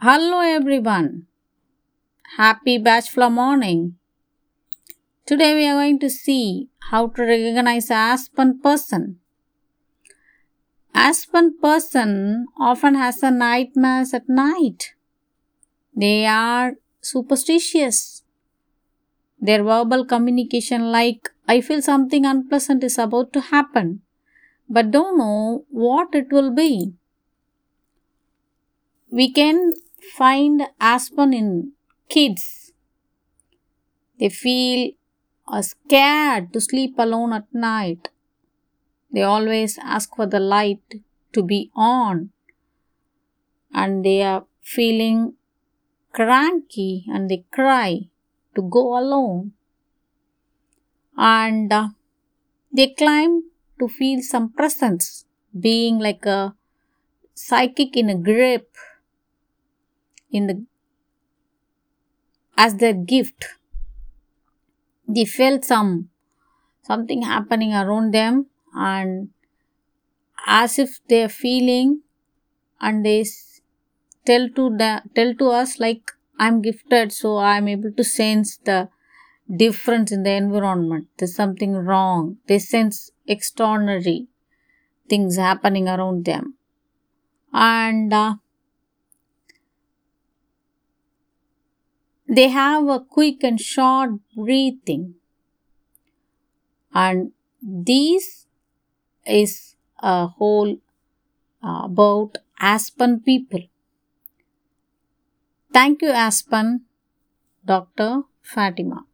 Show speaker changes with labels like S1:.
S1: Hello everyone. Happy Bachelor morning. Today we are going to see how to recognize Aspen person. Aspen person often has a nightmares at night. They are superstitious. Their verbal communication like I feel something unpleasant is about to happen but don't know what it will be. We can find aspen in kids. They feel uh, scared to sleep alone at night. They always ask for the light to be on and they are feeling cranky and they cry to go alone. And uh, they climb to feel some presence, being like a psychic in a grip in the as their gift. They felt some something happening around them and as if they're feeling and they tell to the, tell to us like I'm gifted so I'm able to sense the difference in the environment. There's something wrong. They sense extraordinary things happening around them. And uh, they have a quick and short breathing. And this is a whole uh, about Aspen people. Thank you, Aspen, Dr. Fatima.